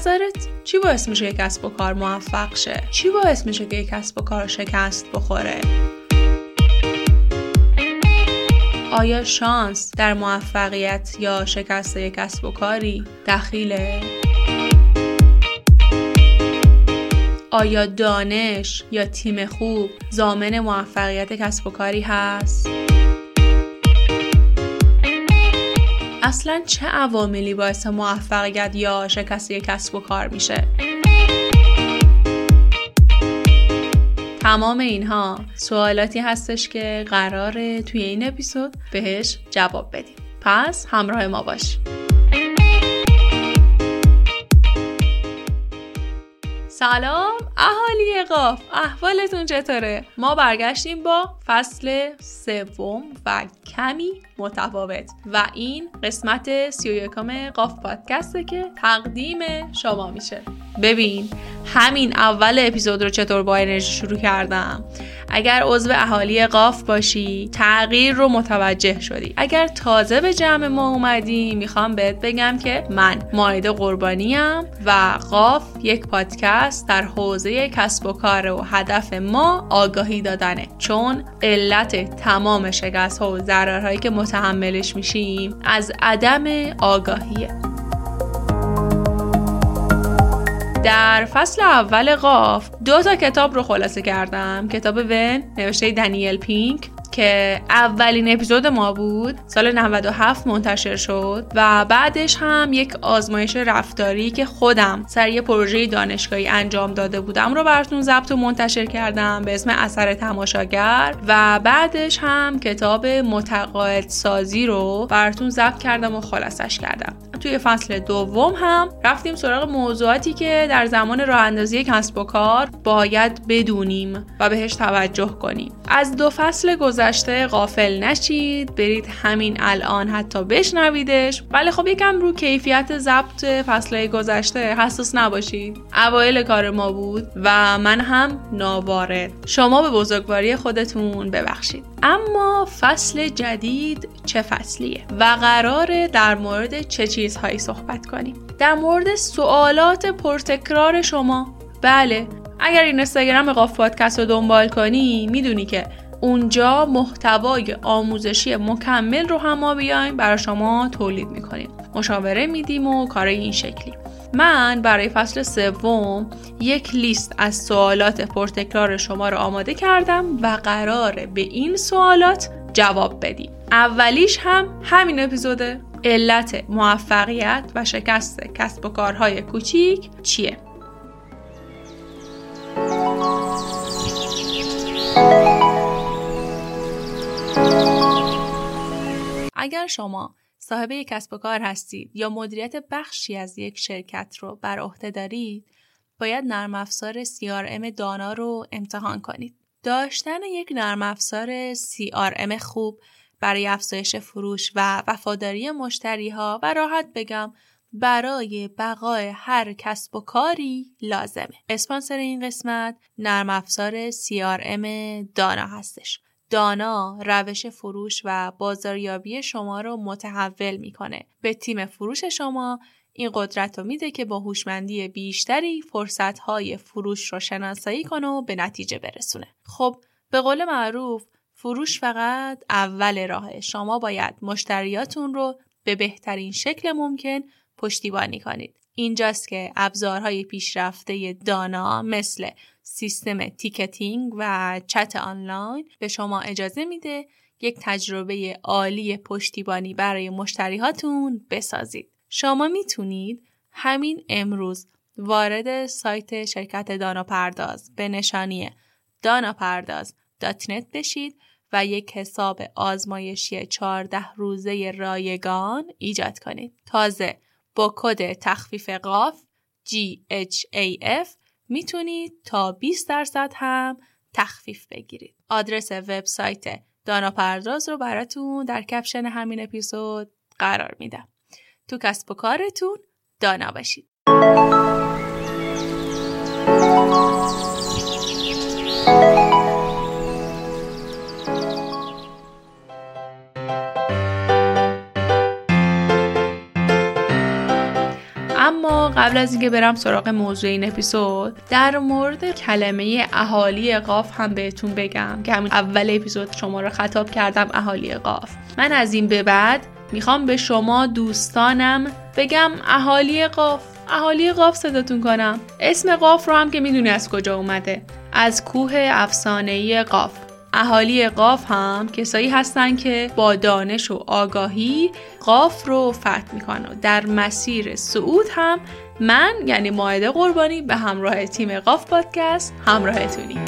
نظرت چی باعث میشه یک کسب و کار موفق شه؟ چی باعث میشه که یک کسب و کار شکست بخوره؟ آیا شانس در موفقیت یا شکست یک کسب و کاری دخیله؟ آیا دانش یا تیم خوب زامن موفقیت کسب و کاری هست؟ اصلا چه عواملی باعث موفقیت یا شکست یک کسب و کار میشه؟ تمام اینها سوالاتی هستش که قراره توی این اپیزود بهش جواب بدیم پس همراه ما باش سلام اهالی قاف احوالتون چطوره؟ ما برگشتیم با فصل سوم و کمی متفاوت و این قسمت سی و قاف پادکسته که تقدیم شما میشه. ببین همین اول اپیزود رو چطور با انرژی شروع کردم؟ اگر عضو اهالی قاف باشی تغییر رو متوجه شدی. اگر تازه به جمع ما اومدی می‌خوام بهت بگم که من ماعده قربانیم و قاف یک پادکست در حوزه کسب و کار و هدف ما آگاهی دادنه. چون علت تمام شکست ها و ضررهایی که متحملش میشیم از عدم آگاهیه. در فصل اول قاف دو تا کتاب رو خلاصه کردم. کتاب ون نوشته دنیل پینک. که اولین اپیزود ما بود سال 97 منتشر شد و بعدش هم یک آزمایش رفتاری که خودم سر یه پروژه دانشگاهی انجام داده بودم رو براتون ضبط و منتشر کردم به اسم اثر تماشاگر و بعدش هم کتاب متقاعد سازی رو براتون ضبط کردم و خلاصش کردم. توی فصل دوم هم رفتیم سراغ موضوعاتی که در زمان راه اندازی کسب و کار باید بدونیم و بهش توجه کنیم. از دو فصل گذشته غافل نشید. برید همین الان حتی بشنویدش. ولی خب یکم رو کیفیت ضبط فصل گذشته حساس نباشید. اوایل کار ما بود و من هم ناوارد شما به بزرگواری خودتون ببخشید. اما فصل جدید چه فصلیه؟ و قراره در مورد چه چیزهایی صحبت کنیم؟ در مورد سوالات پرتکرار شما. بله اگر این اینستاگرام قاف پادکست رو دنبال کنی می‌دونی که اونجا محتوای آموزشی مکمل رو هم ما بیایم برای شما تولید می‌کنیم. مشاوره میدیم و کار این شکلی. من برای فصل سوم یک لیست از سوالات پرتکرار شما رو آماده کردم و قراره به این سوالات جواب بدیم. اولیش هم همین اپیزوده علت موفقیت و شکست کسب و کارهای کوچیک چیه؟ اگر شما صاحب یک کسب و کار هستید یا مدیریت بخشی از یک شرکت رو بر عهده دارید باید نرم افزار CRM دانا رو امتحان کنید. داشتن یک نرم افزار CRM خوب برای افزایش فروش و وفاداری مشتری ها و راحت بگم برای بقای هر کسب و کاری لازمه. اسپانسر این قسمت نرم افزار CRM دانا هستش. دانا روش فروش و بازاریابی شما رو متحول می‌کنه. به تیم فروش شما این قدرت رو میده که با هوشمندی بیشتری فرصتهای فروش رو شناسایی کنه و به نتیجه برسونه. خب به قول معروف فروش فقط اول راهه. شما باید مشتریاتون رو به بهترین شکل ممکن پشتیبانی کنید. اینجاست که ابزارهای پیشرفته دانا مثل سیستم ticketing و چت آنلاین به شما اجازه میده یک تجربه عالی پشتیبانی برای مشتریهاتون بسازید. شما می‌تونید همین امروز وارد سایت شرکت دانا پرداز به نشانی نت بشید و یک حساب آزمایشی 14 روزه رایگان ایجاد کنید. تازه با کد تخفیف قاف GHAF می‌تونید تا 20 درصد هم تخفیف بگیرید. آدرس وبسایت دانا پرداز رو براتون در کپشن همین اپیزود قرار میدم. تو کسب و کارتون دانا باشید. قبل از اینکه برم سراغ موضوع این اپیزود در مورد کلمه اهالی قاف هم بهتون بگم که همین اول اپیزود شما رو خطاب کردم اهالی قاف. من از این به بعد می‌خوام به شما دوستانم بگم اهالی قاف. اهالی قاف صداتون کنم. اسم قاف رو هم که می‌دونی از کجا اومده. از کوه افسانه‌ای قاف. اهالی قاف هم کسایی هستن که با دانش و آگاهی قاف رو فتح می‌کنن و در مسیر صعود هم من یعنی ماعده قربانی به همراه تیم قاف پادکست همراهتونی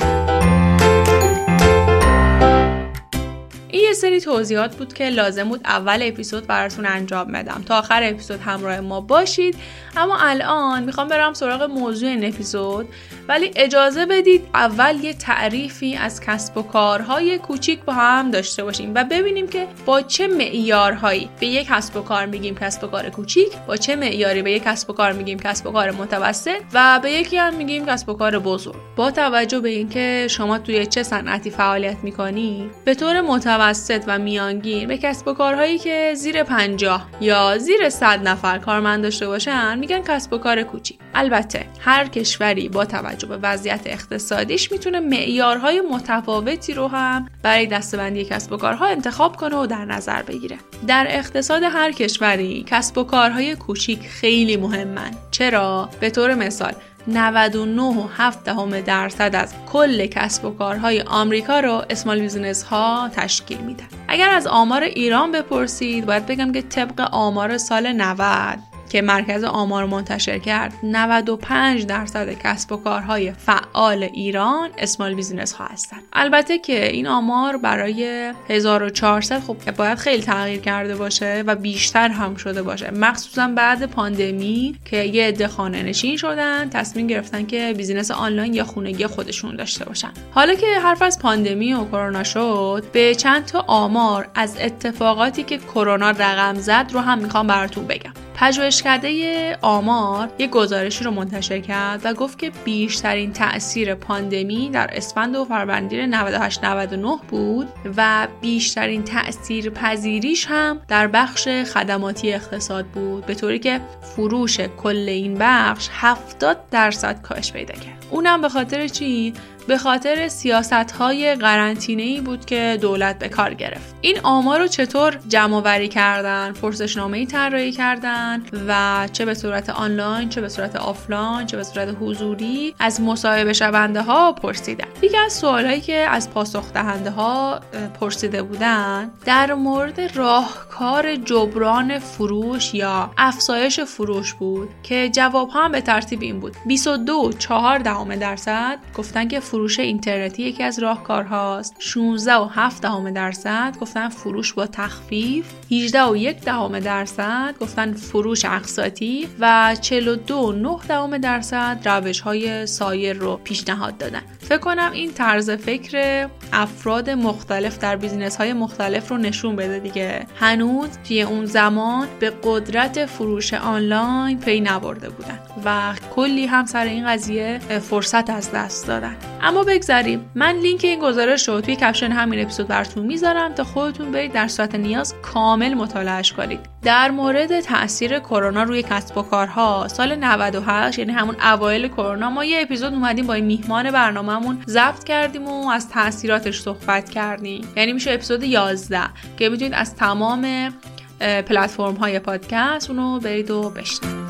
این یه سری توضیحات بود که لازم بود اول اپیزود براتون انجام بدم. تا آخر اپیزود همراه ما باشید. اما الان می‌خوام برم سراغ موضوع این اپیزود. ولی اجازه بدید اول یه تعریفی از کسب و کارهای کوچیک با هم داشته باشیم و ببینیم که با چه معیارهایی به یک کسب و کار میگیم کسب و کار کوچیک با چه معیاری به یک کسب و کار میگیم کسب و کار متوسط و به یکی هم میگیم کسب و کار بزرگ. با توجه به اینکه شما توی چه صنعتی فعالیت می‌کنی به طور متوسط و میانگین به کسب و کارهایی که زیر 50 یا زیر 100 نفر کارمند داشته باشن میگن کسب و کار کوچیک. البته هر کشوری با توجه به وضعیت اقتصادیش می‌تونه معیارهای متفاوتی رو هم برای دستبندی کسب و کارها انتخاب کنه و در نظر بگیره. در اقتصاد هر کشوری کسب و کارهای کوچیک خیلی مهمن. چرا؟ به طور مثال 99.7 درصد از کل کسب و کارهای آمریکا رو small business ها تشکیل میدن. اگر از آمار ایران بپرسید باید بگم که طبق آمار سال 90 که مرکز آمار منتشر کرد. 95 درصد کسب و کارهای فعال ایران small business ها هستند البته که این آمار برای 1400 خب باید خیلی تغییر کرده باشه و بیشتر هم شده باشه. مخصوصا بعد پاندمی که یه عده خانه نشین شدن تصمیم گرفتن که business آنلاین یا خونگی خودشون داشته باشن. حالا که حرف از پاندمی و کرونا شد به چند تا آمار از اتفاقاتی که کرونا رقم زد رو هم می‌خوام براتون بگم. پژوهشکده آمار یک گزارشی رو منتشر کرد و گفت که بیشترین تاثیر پاندمی در اسفند و فروردین 98 99 بود و بیشترین تاثیر پذیریش هم در بخش خدماتی اقتصاد بود به طوری که فروش کل این بخش 70 درصد کاهش پیدا کرد. اونم به خاطر چی؟ به خاطر سیاست های قرنطینه ای بود که دولت به کار گرفت. این آمار رو چطور جمع وری کردن پرسشنامه ای طراحی کردن و چه به صورت آنلاین چه به صورت آفلاین چه به صورت حضوری از مصاحبه شونده ها پرسیدن. یکی از سوالهایی که از پاسخ دهنده ها پرسیده بودن در مورد راهکار جبران فروش یا افزایش فروش بود که جواب هم به ترتیب این بود. 22 4 درصد گفتن که فروش اینترنتی یکی از راهکارهاست. 16 و 7 دهم درصد گفتن فروش با تخفیف 18 و 1 دهم درصد گفتن فروش اقساطی و 42 9 دهم درصد روش های سایر رو پیشنهاد دادن. فکر کنم این طرز فکر افراد مختلف در business های مختلف رو نشون بده دیگه. هنوز توی اون زمان به قدرت فروش آنلاین پی نبرده بودن و کلی هم سر این قضیه فرصت از دست دادن. اما بگذریم. من لینک این گزارش رو توی caption همین اپیزود براتون می‌ذارم تا خودتون برید در صورت نیاز کامل مطالعهش کنید. در مورد تاثیر کرونا روی کسب و کارها سال 98 یعنی همون اوایل کرونا ما یه اپیزود اومدیم با این میهمان برنامهمون ضبط کردیم و از تاثیراتش صحبت کردیم. یعنی میشه اپیزود 11 که می‌تونید از تمام پلتفرم های پادکست اونو برید و بشنوید.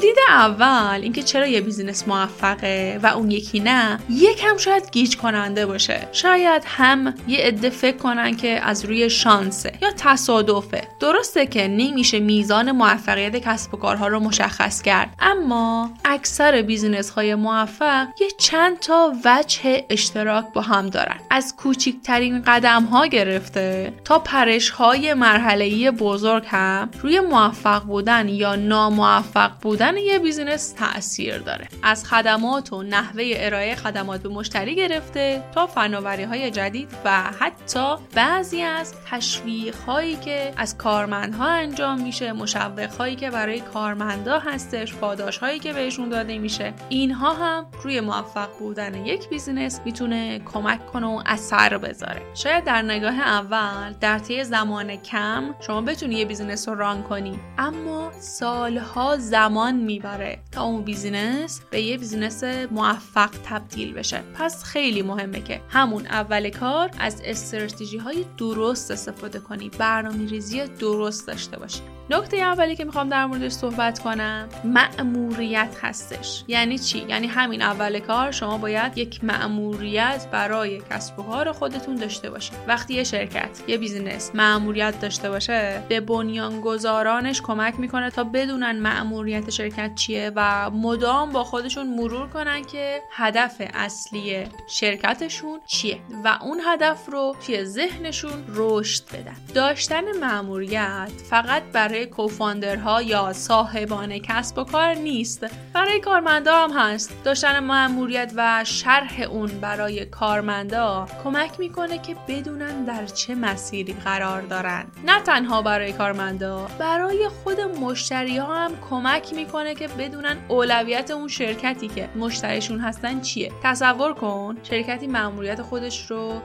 دید اول اینکه چرا یه business موفقه و اون یکی نه یکم شاید گیج کننده باشه. شاید هم یه عده فکر کنن که از روی شانسه یا تصادفه. درسته که نمیشه میزان موفقیت کسب و کارها رو مشخص کرد اما اکثر business های موفق یه چند تا وجه اشتراک با هم دارن. از کوچکترین قدم ها گرفته تا پرش های مرحله بزرگ هم روی موفق بودن یا ناموفق بودن کردن یه business تاثیر داره. از خدمات و نحوه ارائه خدمات به مشتری گرفته تا فناوری های جدید و حتی بعضی از تشویق هایی که از کارمندها انجام میشه مشوق هایی که برای کارمندا هستش پاداش هایی که بهشون داده میشه. اینها هم روی موفق بودن یک business می‌تونه کمک کنه و اثر بذاره. شاید در نگاه اول در طی زمان کم شما بتونی یه business رو run کنی. اما سالها زمان می‌بره تا اون business به یه business موفق تبدیل بشه. پس خیلی مهمه که همون اول کار از استراتژی های درست استفاده کنی برنامه ریزی درست داشته باشی. نکته اولی که می‌خوام در موردش صحبت کنم مأموریت هستش. یعنی چی؟ یعنی همین اول کار شما باید یک مأموریت برای کسب و کار خودتون داشته باشید. وقتی یه شرکت یه business مأموریت داشته باشه به بنیانگذارانش کمک می‌کنه تا بدونن مأموریت شرکت چیه و مدام با خودشون مرور کنن که هدف اصلی شرکتشون چیه و اون هدف رو توی ذهنشون رشد بدن. داشتن مأموریت فقط برای کوفاندرها یا صاحبان کسب و کار نیست. برای کارمندا هم هست. داشتن مأموریت و شرح اون برای کارمندا کمک می‌کنه که بدونن در چه مسیری قرار دارن. نه تنها برای کارمندا برای خود مشتری ها هم کمک می‌کنه که بدونن اولویت اون شرکتی که مشتریشون هستن چیه. تصور کن شرکتی مأموریت خودش رو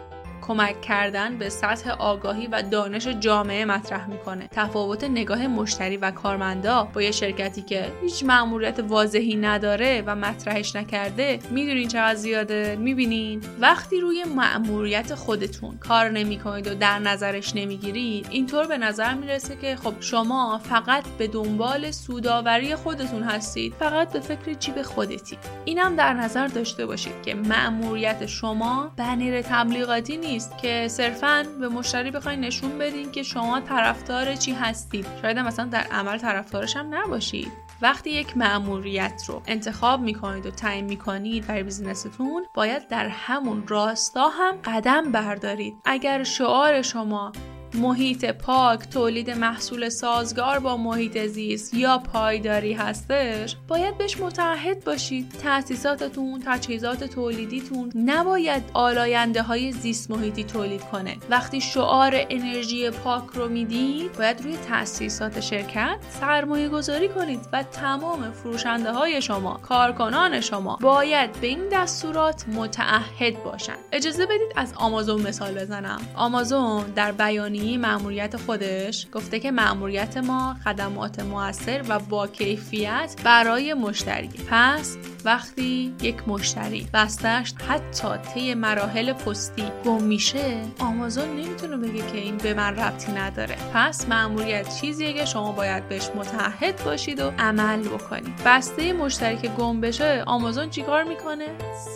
کمک کردن به سطح آگاهی و دانش جامعه مطرح می‌کنه. تفاوت نگاه مشتری و کارمندا با یه شرکتی که هیچ مأموریت واضحی نداره و مطرحش نکرده می‌دونین چقدر زیاده؟ می‌بینین؟ وقتی روی مأموریت خودتون کار نمی‌کنید و در نظرش نمی‌گیرید اینطور به نظر می‌رسه که خب شما فقط به دنبال سوداوری خودتون هستید فقط به فکر جیب خودتی. اینم در نظر داشته باشید که مأموریت شما بنر تبلیغاتی نیست. نیست که صرفا به مشتری بخواین نشون بدین که شما طرفدار چی هستید شاید مثلا در عمل طرفدارش هم نباشید. وقتی یک مأموریت رو انتخاب می‌کنید و تعیین می‌کنید برای بیزینستون باید در همون راستا هم قدم بردارید. اگر شعار شما محیط پاک تولید محصول سازگار با محیط زیست یا پایداری هستش؟ باید بهش متعهد باشید. تاسیساتتون تجهیزات تولیدیتون نباید آلاینده های زیست محیطی تولید کنه. وقتی شعار انرژی پاک رو می‌دید باید روی تاسیسات شرکت سرمایه گذاری کنید و تمام فروشنده های شما کارکنان شما باید به این دستورات متعهد باشن. اجازه بدید از آمازون مثال بزنم. آمازون در بیانی بیانیه مأموریت خودش گفته که مأموریت ما خدمات موثر و با کیفیت برای مشتری. پس وقتی یک مشتری بستش حتی طی مراحل پستی گم میشه آمازون نمی‌تونه بگه که این به من ربطی نداره. پس مأموریت چیزیه که شما باید بهش متحد باشید و عمل بکنید. بسته مشتری که گم بشه آمازون چیکار می‌کنه؟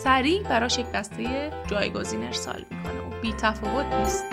سریع براش یک بسته جایگزین ارسال می‌کنه و بی تفاوت نیست.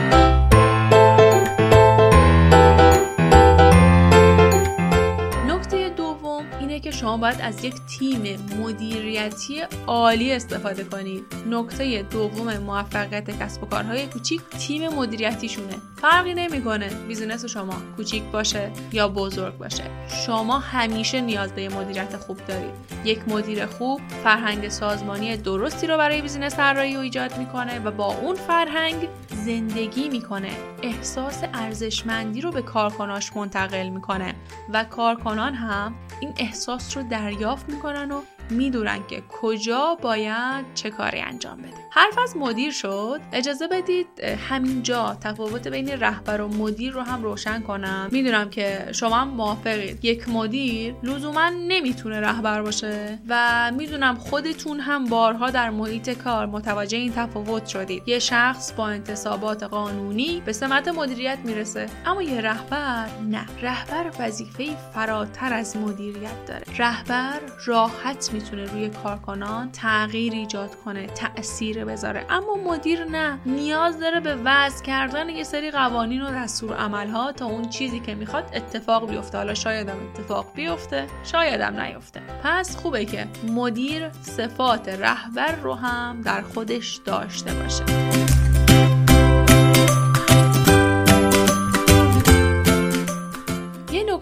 شما باید از یک تیم مدیریتی عالی استفاده کنید. نکته دوم موفقیت کسب و کارهای کوچیک تیم مدیریتیشونه. فرقی نمی‌کنه بیزینس شما کوچیک باشه یا بزرگ باشه. شما همیشه نیاز به مدیریت خوب دارید. یک مدیر خوب فرهنگ سازمانی درستی رو برای بیزینس طراحی و ایجاد می‌کنه و با اون فرهنگ زندگی می‌کنه. احساس ارزشمندی رو به کارکناش منتقل می‌کنه و کارکنان هم این احساس رو دریافت می‌کنن و می‌دونن که کجا باید چه کاری انجام بده. حرف از مدیر شد. اجازه بدید همینجا تفاوت بین رهبر و مدیر رو هم روشن کنم. می‌دونم که شما هم موافقید. یک مدیر لزوما نمی‌تونه رهبر باشه و می‌دونم خودتون هم بارها در محیط کار متوجه این تفاوت شدید. یه شخص با انتصابات قانونی به سمت مدیریت می‌رسه اما یه رهبر نه. رهبر وظیفه فراتر از مدیریت داره. رهبر راحت می‌تونه روی کارکنان تغییر ایجاد کنه تاثیر بذاره. اما مدیر نه نیاز داره به وضع کردن یه سری قوانین و دستور عملها تا اون چیزی که می‌خواد اتفاق بیفته. حالا شایدم اتفاق بیفته شایدم نیفته. پس خوبه که مدیر صفات رهبر رو هم در خودش داشته باشه.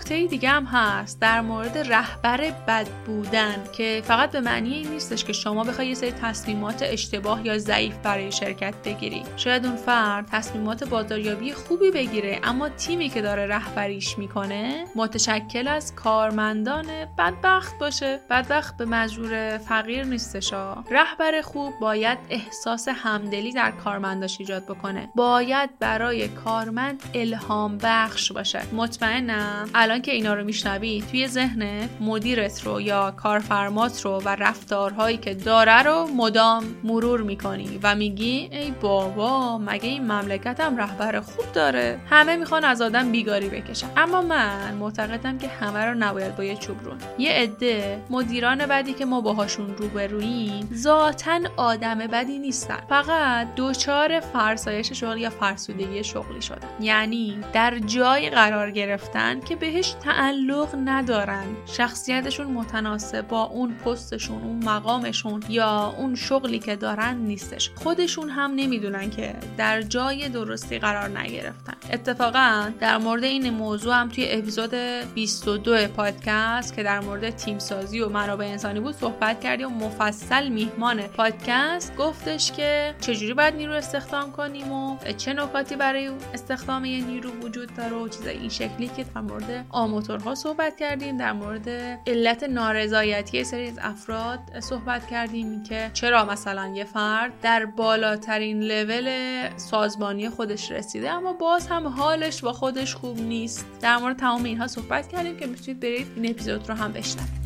نکته دیگه هم هست در مورد رهبر بد بودن که فقط به معنی این نیستش که شما بخوای یه سری تصمیمات اشتباه یا ضعیف برای شرکت بگیری. شاید اون فرد تصمیمات بازاریابی خوبی بگیره اما تیمی که داره رهبریش می‌کنه متشکل از کارمندان بدبخت باشه. بدبخت به مجبور فقیر نیستشا رهبر خوب باید احساس همدلی در کارمنداش ایجاد بکنه. باید برای کارمند الهام بخش باشه. مطمئنم؟ الان که اینا رو میشنوی توی ذهنت مدیرت رو یا کارفرمات رو و رفتارهایی که داره رو مدام مرور می‌کنی و میگی ای بابا مگه این مملکتم رهبر خوب داره؟ همه می‌خوان از آدم بیگاری بکشن. اما من معتقدم که همه رو نباید با یه چوب رون. یه عده مدیران بدی که ما باهاشون روبروییم ذاتا آدم بدی نیستن. فقط دوچار فرسایش شغل یا فرسودگی شغلی شدن. یعنی در جای قرار گرفتن که بهش تعلق ندارن. شخصیتشون متناسب با اون پستشون اون مقامشون یا اون شغلی که دارن نیستش. خودشون هم نمی‌دونن که در جای درستی قرار نگرفتن. اتفاقا در مورد این موضوع هم توی اپیزود 22 پادکست که در مورد تیم سازی و منابع انسانی بود صحبت کردیم و مفصل میهمان پادکست گفتش که چجوری باید نیرو استخدام کنیم و چه نکاتی برای استخدام یه نیرو وجود داره و چیزای این شکلی که در مورد آموتورها صحبت کردیم. در مورد علت نارضایتی سری از افراد صحبت کردیم که چرا مثلا یه فرد در بالاترین لول سازمانی خودش رسیده اما باز هم حالش با خودش خوب نیست. در مورد تمام اینها صحبت کردیم که می‌تونید برید این اپیزود رو هم بشنوید.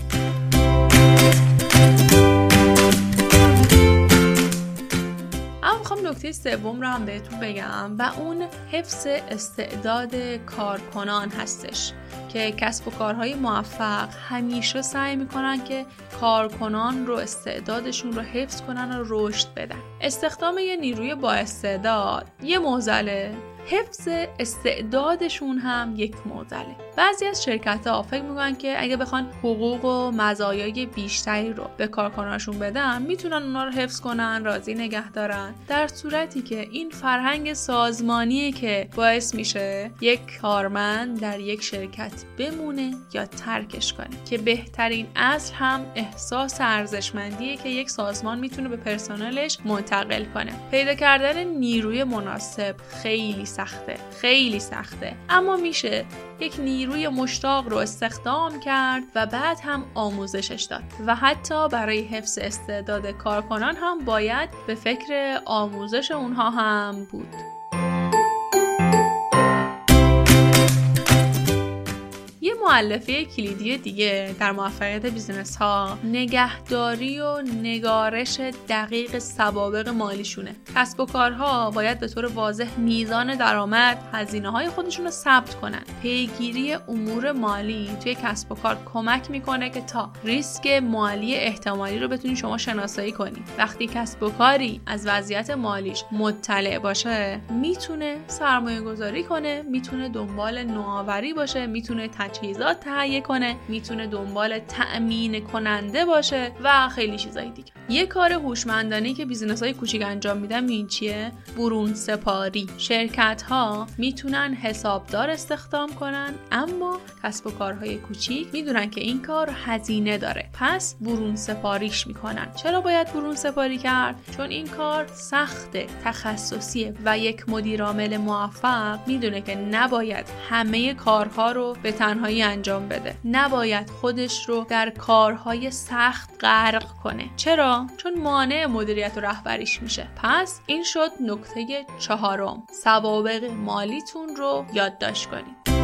نکته سوم رو هم بهتون بگم و اون حفظ استعداد کارکنان هستش که کسب و کارهای موفق همیشه سعی می‌کنن که کارکنان رو استعدادشون رو حفظ کنن و رشد بدن. استخدام یه نیروی با استعداد یه موزله حفظ استعدادشون هم یک معضله. بعضی از شرکت ها فکر می‌کنن که اگه بخوان حقوق و مزایای بیشتری رو به کارکنانشون بدن می‌تونن اونا رو حفظ کنن راضی نگه دارن. در صورتی که این فرهنگ سازمانیه که باعث میشه یک کارمند در یک شرکت بمونه یا ترکش کنه. که بهترین اصل هم احساس ارزشمندیه که یک سازمان می‌تونه به پرسنلش منتقل کنه. پیدا کردن نیروی مناسب خیلی سخته خیلی سخته. اما میشه یک نیروی مشتاق رو استخدام کرد و بعد هم آموزشش داد. و حتی برای حفظ استعداد کارکنان هم باید به فکر آموزش اونها هم بود. مؤلفه کلیدی دیگه در موفقیت business ها. نگهداری و نگارش دقیق سوابق مالیشونه. کسب و کارها باید به طور واضح میزان درآمد هزینه های خودشون رو ثبت کنن. پیگیری امور مالی توی کسب و کار کمک می‌کنه که تا ریسک مالی احتمالی رو بتونی شما شناسایی کنی. وقتی کسب و کاری از وضعیت مالیش مطلع باشه می‌تونه سرمایه گذاری کنه می‌تونه دنبال نوآوری باشه می‌تونه تجهیزات تهیه کنه می‌تونه دنبال تأمین کننده باشه و خیلی چیزای دیگه. یه کار هوشمندانه که بیزینس های کوچیک انجام میدن این چیه؟ برون سپاری. شرکت ها می‌تونن حسابدار استخدام کنن اما کسب و کارهای کوچیک می‌دونن که این کار هزینه داره. پس برون سپاریش می‌کنن. چرا باید برون سپاری کرد؟ چون این کار سخت تخصصیه و یک مدیر عامل موفق می‌دونه که نباید همه کارها رو به تنهایی انجام بده. نباید خودش رو در کارهای سخت غرق کنه. چرا؟ چون مانع مدیریت و رهبریش میشه. پس این شد نکته چهارم. سوابق مالیتون رو یادداشت کنید.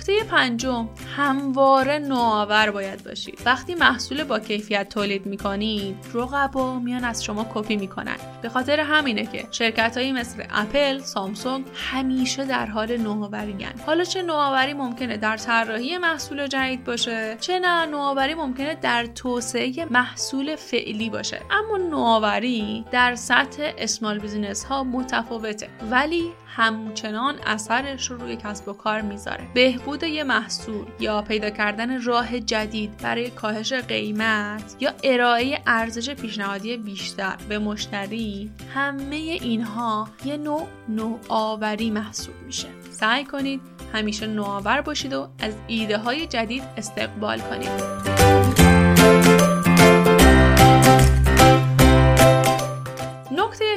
نکته پنجم همواره نوآور باید باشید وقتی محصول با کیفیت تولید می‌کنید رقبا میان از شما کپی می‌کنن. به خاطر همینه که شرکت هایی مثل اپل سامسونگ همیشه در حال نوآوری حالا چه نوآوری ممکنه در طراحی محصول جدید باشه چه نه نوآوری ممکنه در توسعه محصول فعلی باشه. اما نوآوری در سطح small business ها متفاوته. ولی همچنان اثرش رو روی کسب و کار می‌ذاره. بهبود یه محصول یا پیدا کردن راه جدید برای کاهش قیمت یا ارائه ارزش پیشنهادی بیشتر به مشتری همه اینها یه نوع نوآوری محسوب میشه. سعی کنید همیشه نوآور باشید و از ایده های جدید استقبال کنید.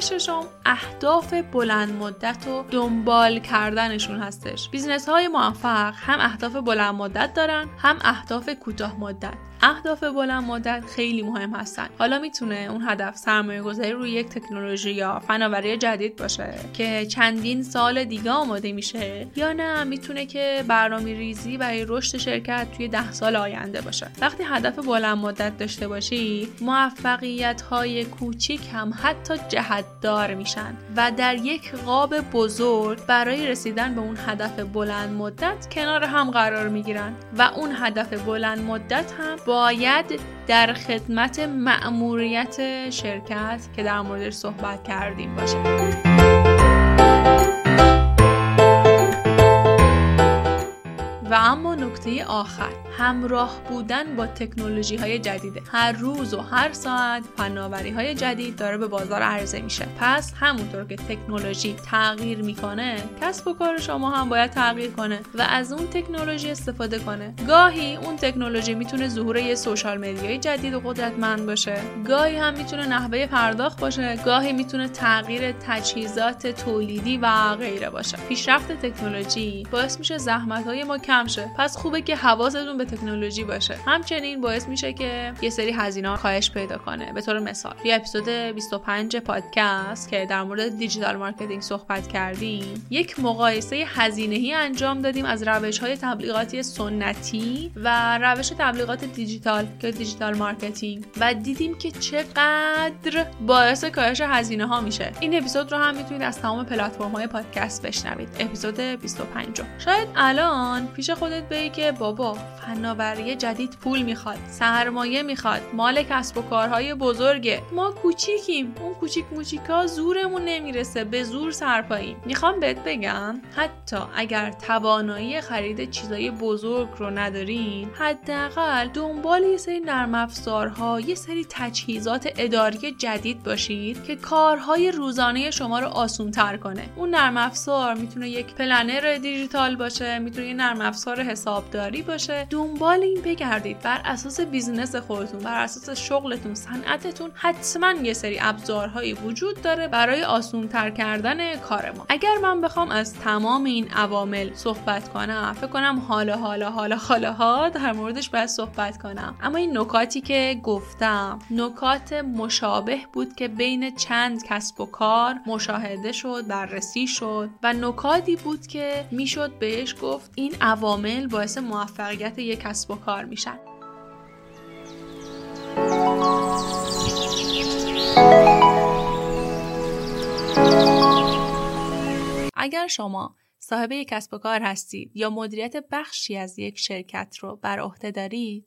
ششم اهداف بلند مدت و دنبال کردنشون هستش. business های موفق هم اهداف بلند مدت دارن هم اهداف کوتاه مدت. اهداف بلند مدت خیلی مهم هستن. حالا می‌تونه اون هدف سرمایه گذاری روی یک تکنولوژی یا فناوری جدید باشه که چندین سال دیگه آماده میشه یا نه می‌تونه که برنامه ریزی برای رشد شرکت توی ده سال آینده باشه. وقتی هدف بلند مدت داشته باشی موفقیت های کوچیک هم حتی جهتدار میشن و در یک قاب بزرگ برای رسیدن به اون هدف بلند مدت کنار هم قرار می‌گیرن و اون هدف بلند مدت هم باید در خدمت مأموریت شرکت که در موردش صحبت کردیم باشه. و اما نکته آخر همراه بودن با تکنولوژی های جدیده هر روز و هر ساعت فناوری های جدید داره به بازار عرضه میشه. پس همونطور که تکنولوژی تغییر می‌کنه کسب و کار شما هم باید تغییر کنه و از اون تکنولوژی استفاده کنه. گاهی اون تکنولوژی می‌تونه ظهور یه سوشال مدیای جدید و قدرتمند باشه. گاهی هم می‌تونه نحوه پرداخت باشه. گاهی می‌تونه تغییر تجهیزات تولیدی و غیره باشه. پیشرفت تکنولوژی باعث میشه زحمت های ما کم پس خوبه که حواستون به تکنولوژی باشه. همچنین باعث میشه که یه سری هزینه کاهش پیدا کنه. به طور مثال توی اپیزود 25 پادکست که در مورد digital marketing صحبت کردیم یک مقایسه هزینه‌ای انجام دادیم از روش های تبلیغاتی سنتی و روش تبلیغات دیجیتال که digital marketing و دیدیم که چقدر باعث کاهش هزینه ها میشه. این اپیزود رو هم می‌تونید از تمام پلتفرم های پادکست بشنوید. اپیزود 25 شاید الان پیش خودت بگی که بابا فناوری جدید پول می‌خواد سرمایه می‌خواد مال کسب و کارهای بزرگه. ما کوچیکیم اون کوچیک موچیکا زورمون نمی‌رسه به زور سرپاییم. می‌خوام بهت بگم حتی اگر توانایی خرید چیزای بزرگ رو ندارین حداقل دنبال یه سری نرم افزارها یه سری تجهیزات اداری جدید باشید که کارهای روزانه شما رو آسون تر کنه. اون نرم افزار می‌تونه یک planner دیجیتال باشه می‌تونه یه نرم افزار حسابداری باشه. دنبال این بگردید. بر اساس business خودتون بر اساس شغلتون صنعتتون حتما یه سری ابزارهایی وجود داره برای آسون تر کردن کار ما. اگر من بخوام از تمام این عوامل صحبت کنم فکر کنم حالا حالا حالا حالا ها در موردش باید صحبت کنم. اما این نکاتی که گفتم نکات مشابه بود که بین چند کسب و کار مشاهده شد بررسی شد و نکاتی بود که می‌شد بهش گفت این عوامل باعث موفقیت یک کسب و کار میشن اگر شما صاحب یک کسب و کار هستید یا مدیریت بخشی از یک شرکت رو بر عهده دارید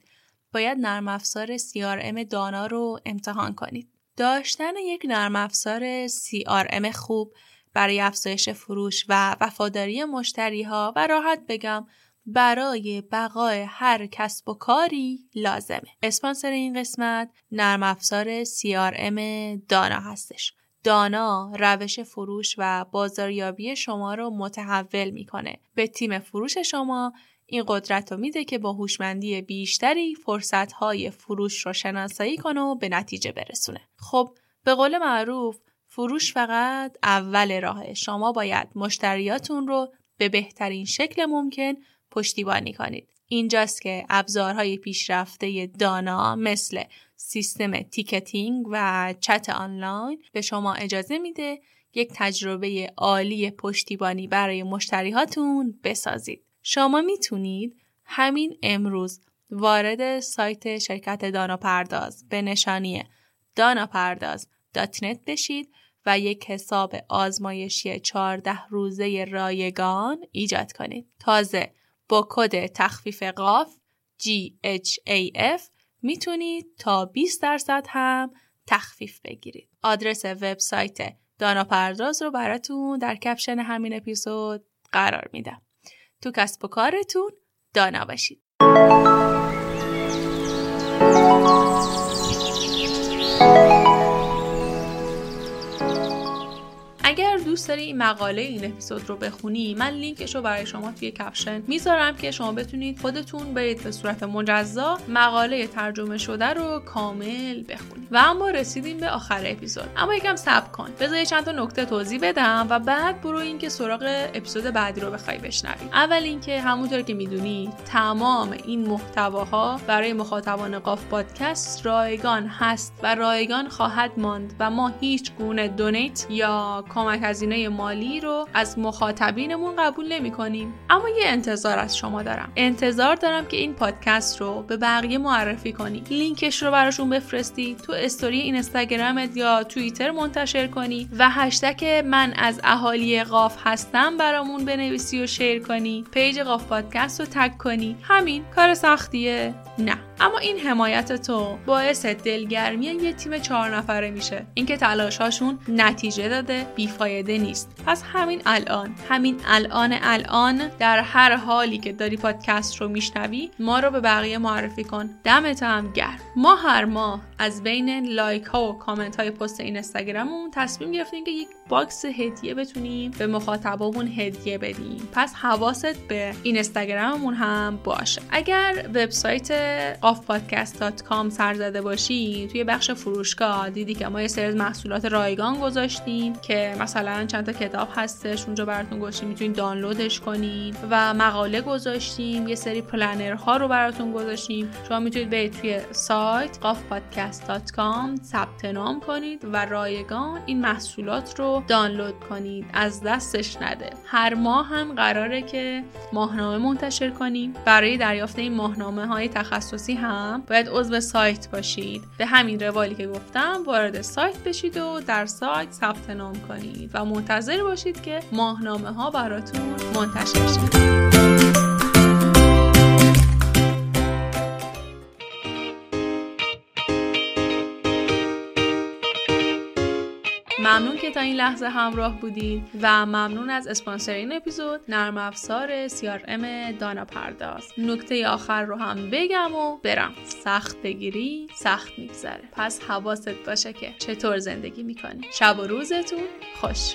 باید نرم افزار CRM دانا رو امتحان کنید. داشتن یک نرم افزار CRM خوب برای افزایش فروش و وفاداری مشتری ها و راحت بگم برای بقای هر کسب و کاری لازمه. اسپانسر این قسمت نرم افزار CRM دانا هستش. دانا روش فروش و بازاریابی شما رو متحول می‌کنه. به تیم فروش شما این قدرت رو میده که با هوشمندی بیشتری فرصتهای فروش رو شناسایی کنه و به نتیجه برسونه. خب به قول معروف فروش فقط اول راهه. شما باید مشتریاتون رو به بهترین شکل ممکن پشتیبانی کنید. اینجاست که ابزارهای پیشرفته دانا مثل سیستم ticketing و چت آنلاین به شما اجازه میده یک تجربه عالی پشتیبانی برای مشتریهاتون بسازید. شما می‌تونید همین امروز وارد سایت شرکت دانا پرداز به نشانی دانا پرداز بشید و یک حساب آزمایشی 14 روزه رایگان ایجاد کنید. تازه با کد تخفیف قاف GHAF می‌تونید تا 20 درصد هم تخفیف بگیرید. آدرس وبسایت دانا پرداز رو براتون در کپشن همین اپیزود قرار میدم تو کسب و کارتون دانا باشید دوست داری این مقاله این اپیزود رو بخونی؟ من لینکش رو برای شما توی کپشن می‌ذارم که شما بتونید خودتون برید به صورت مجزا مقاله ترجمه شده رو کامل بخونید. و اما رسیدیم به آخر اپیزود. اما یکم صبر کن. بذار چند تا نکته توضیح بدم و بعد برو اینکه سراغ اپیزود بعدی رو بخوای بشنوی. اول اینکه همونطور که می‌دونی تمام این محتواها برای مخاطبان قاف پادکست رایگان هست و رایگان خواهد ماند و ما هیچ گونه donate یا کمک از هزینه مالی رو از مخاطبینمون قبول نمی کنیم اما یه انتظار از شما دارم. انتظار دارم که این پادکست رو به بقیه معرفی کنی. لینکش رو براشون بفرستی تو استوری اینستاگرامت یا توییتر منتشر کنی و هشتگ من از اهالی قاف هستم برامون بنویسی و share کنی. page قاف پادکست رو tag کنی. همین کار سختیه. نه. اما این حمایت تو باعث دلگرمی یه تیم چهار نفره میشه. اینکه تلاشهاشون نتیجه داده بیفایده نیست. پس همین الان همین الان الان در هر حالی که داری پادکست رو میشنوی ما رو به بقیه معرفی کن. دمت هم گرم. ما هر ماه از بین لایک ها و کامنت های پست این اینستاگراممون تصمیم گرفتیم که یک box هدیه بتونیم به مخاطبامون هدیه بدیم. پس حواست به اینستاگراممون هم باشه اگر وبسایت offpodcast.com سر زده باشی توی بخش فروشگاه دیدی که ما یه سری محصولات رایگان گذاشتیم که مثلا چند تا کتاب هستش اونجا براتون گذاشتیم می‌تونید دانلودش کنین. و مقاله گذاشتیم یه سری پلنرها رو براتون گذاشتیم. شما می‌تونید برید توی سایت offpodcast.com ثبت نام کنید و رایگان این محصولات رو دانلود کنید. از دستش نده. هر ماه هم قراره که ماهنامه منتشر کنیم. برای دریافت این ماهنامه های تخصصی هم باید عضو سایت باشید. به همین روالی که گفتم وارد سایت بشید و در سایت ثبت نام کنید و منتظر باشید که ماهنامه ها براتون منتشر شد که تا این لحظه همراه بودید و ممنون از اسپانسر این اپیزود نرم افزار ام دانا پرداز. نکته آخر رو هم بگم و برم. سخت بگیری سخت میگذره. پس حواست باشه که چطور زندگی می‌کنی. شب و روزتون خوش.